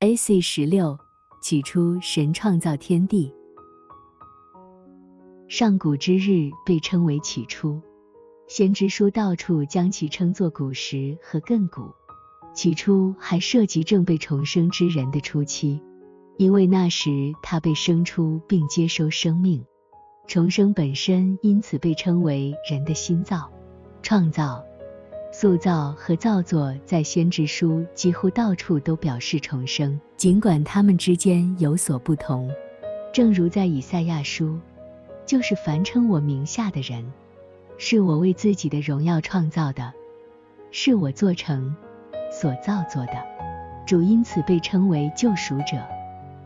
A.C. 十六，起初神创造天地。上古之日被称为起初，先知书到处将其称作古时和亘古。起初还涉及正被重生之人的初期，因为那时他被生出并接收生命，重生本身因此被称为人的心造、创造。塑造和造作在先知书几乎到处都表示重生，尽管它们之间有所不同。正如在以赛亚书，就是凡称我名下的人，是我为自己的荣耀创造的，是我做成、所造作的。主因此被称为救赎者，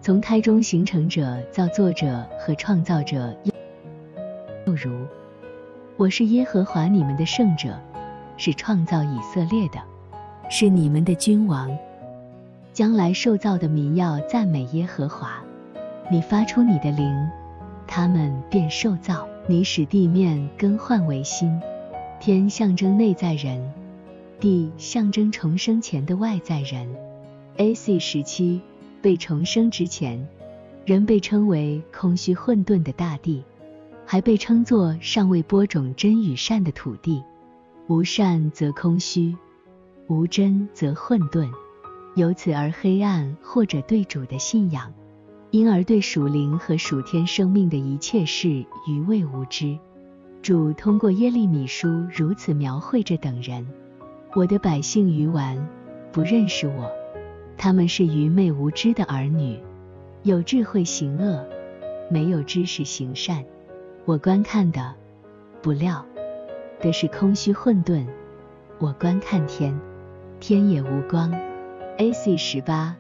从胎中形成者、造作者和创造者。又如，我是耶和华你们的圣者。是创造以色列的，是你们的君王。将来受造的民要赞美耶和华。你发出你的灵，他们便受造。你使地面更换为新。天象征内在人，地象征重生前的外在人。A.C. 时期被重生之前，人被称为空虚混沌的大地，还被称作尚未播种真与善的土地。无善则空虚，无真则混沌，由此而黑暗或者对主的信仰，因而对属灵和属天生命的一切事愚昧无知。主通过耶利米书如此描绘着等人：我的百姓愚顽，不认识我，他们是愚昧无知的儿女，有智慧行恶，没有知识行善。我观看的，不料。的是空虚混沌，我观看天，天也无光。A.C. 十八，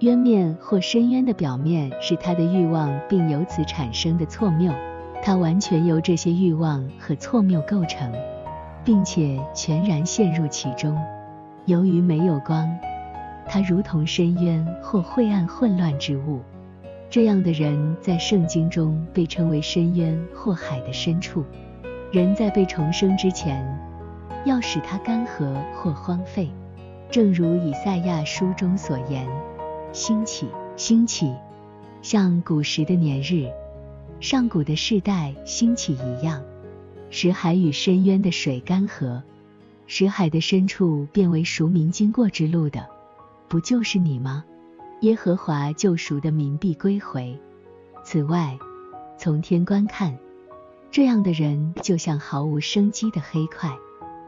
渊面或深渊的表面是他的欲望，并由此产生的错谬，他完全由这些欲望和错谬构成，并且全然陷入其中。由于没有光，他如同深渊或晦暗混乱之物。这样的人在圣经中被称为深渊或海的深处。人在被重生之前，要使它干涸或荒废，正如以赛亚书中所言：“兴起，兴起，像古时的年日，上古的世代兴起一样，使海与深渊的水干涸，使海的深处变为熟民经过之路的，不就是你吗？耶和华救赎的民必归回。此外，从天观看。”这样的人就像毫无生机的黑块。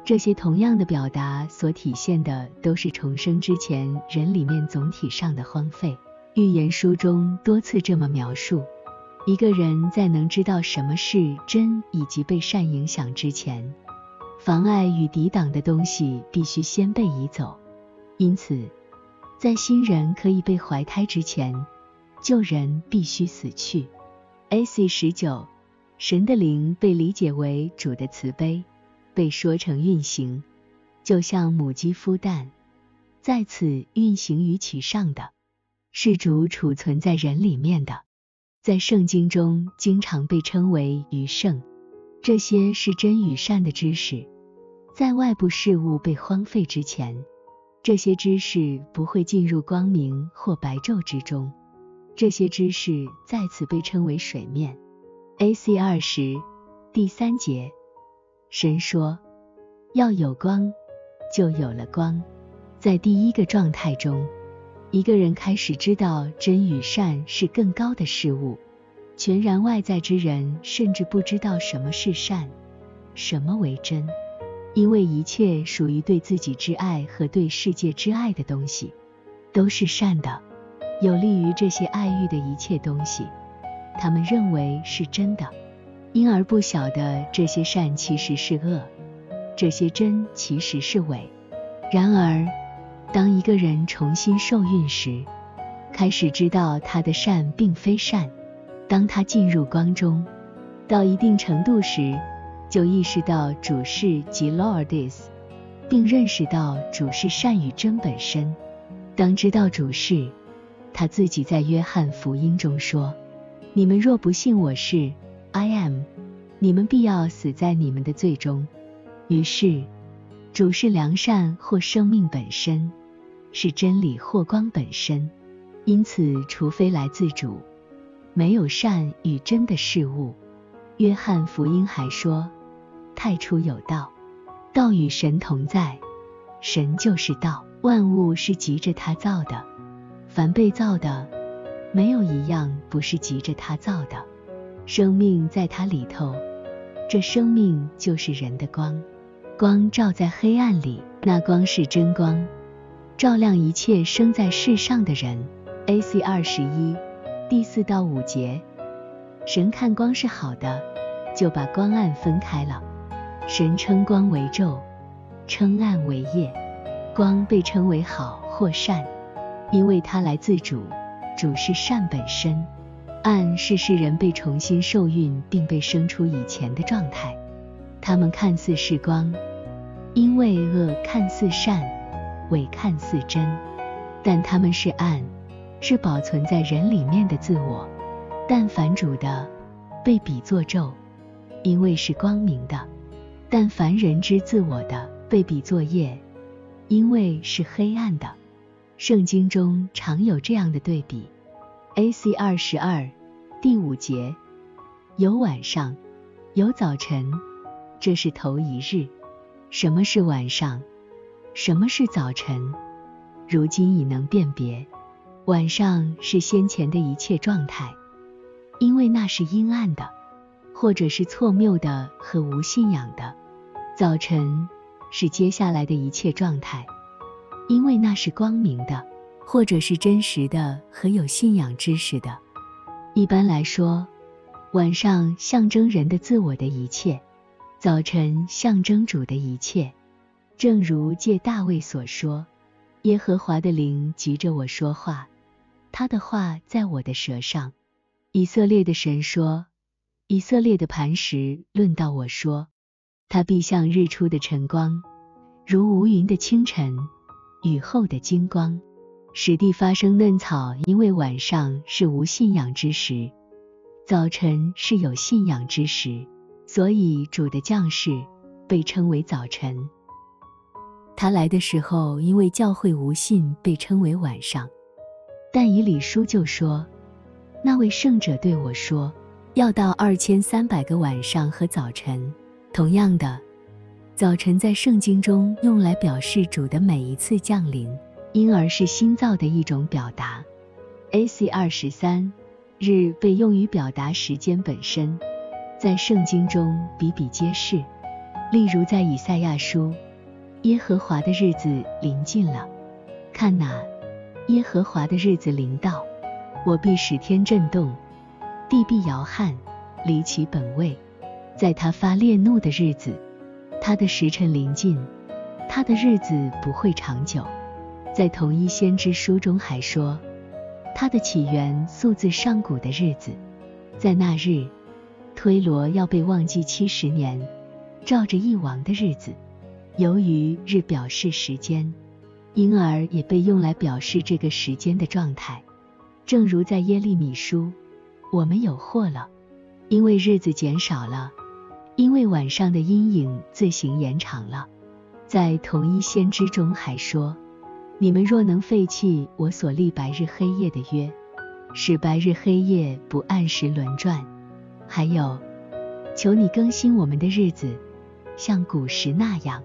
这些同样的表达所体现的都是重生之前人里面总体上的荒废。预言书中多次这么描述：一个人在能知道什么是真以及被善影响之前，妨碍与抵挡的东西必须先被移走。因此，在新人可以被怀胎之前，旧人必须死去。A.C. 十九。神的灵被理解为主的慈悲，被说成运行，就像母鸡孵蛋，在此运行于其上的，是主储存在人里面的，在圣经中经常被称为余圣。这些是真与善的知识，在外部事物被荒废之前，这些知识不会进入光明或白昼之中，这些知识在此被称为水面。A.C. 二十第三节，神说要有光，就有了光。在第一个状态中，一个人开始知道真与善是更高的事物。全然外在之人甚至不知道什么是善，什么为真，因为一切属于对自己之爱和对世界之爱的东西，都是善的，有利于这些爱欲的一切东西。他们认为是真的，因而不晓得这些善其实是恶，这些真其实是伪。然而，当一个人重新受孕时，开始知道他的善并非善；当他进入光中，到一定程度时，就意识到主是及 Lord is，并认识到主是善与真本身。当知道主是，他自己在约翰福音中说。你们若不信我是 I am，你们必要死在你们的罪中。于是，主是良善或生命本身，是真理或光本身。因此，除非来自主，没有善与真的事物。约翰福音还说：“太初有道，道与神同在，神就是道。万物是急着他造的，凡被造的，没有一样不是急着他造的。生命在他里头，这生命就是人的光。光照在黑暗里，那光是真光，照亮一切生在世上的人。” A.C. 二十一第四到五节，神看光是好的，就把光暗分开了。神称光为昼，称暗为夜。光被称为好或善，因为它来自主，主是善本身。暗是世人被重新受孕并被生出以前的状态，他们看似是光，因为恶看似善，伪看似真，但他们是暗。是保存在人里面的自我，但凡主的被比作昼，因为是光明的；但凡人之自我的被比作夜，因为是黑暗的。圣经中常有这样的对比。A.C. 二十二第五节，有晚上，有早晨，这是头一日。什么是晚上？什么是早晨？如今已能辨别。晚上是先前的一切状态，因为那是阴暗的，或者是错谬的和无信仰的；早晨是接下来的一切状态，因为那是光明的，或者是真实的和有信仰知识的。一般来说，晚上象征人的自我的一切，早晨象征主的一切。正如借大卫所说：“耶和华的灵急着我说话。”他的话在我的舌上。以色列的神说：“以色列的磐石论到我说，他必像日出的晨光，如无云的清晨，雨后的金光，使地发生嫩草。因为晚上是无信仰之时，早晨是有信仰之时，所以主的将士被称为早晨。他来的时候，因为教会无信，被称为晚上。”但以理书就说，那位圣者对我说，要到二千三百个晚上和早晨。同样的，早晨在圣经中用来表示主的每一次降临，因而是新造的一种表达。A.C. 二十三日被用于表达时间本身，在圣经中比比皆是。例如在以赛亚书，耶和华的日子临近了，看哪。耶和华的日子临到，我必使天震动，地必摇撼，离其本位。在他发烈怒的日子，他的时辰临近，他的日子不会长久。在同一先知书中还说，他的起源素自上古的日子，在那日，推罗要被忘记七十年，照着一王的日子。由于日表示时间。因而也被用来表示这个时间的状态，正如在耶利米书，我们有祸了，因为日子减少了，因为晚上的阴影自行延长了。在同一先知中还说，你们若能废弃我所立白日黑夜的约，使白日黑夜不按时轮转，还有，求你更新我们的日子，像古时那样。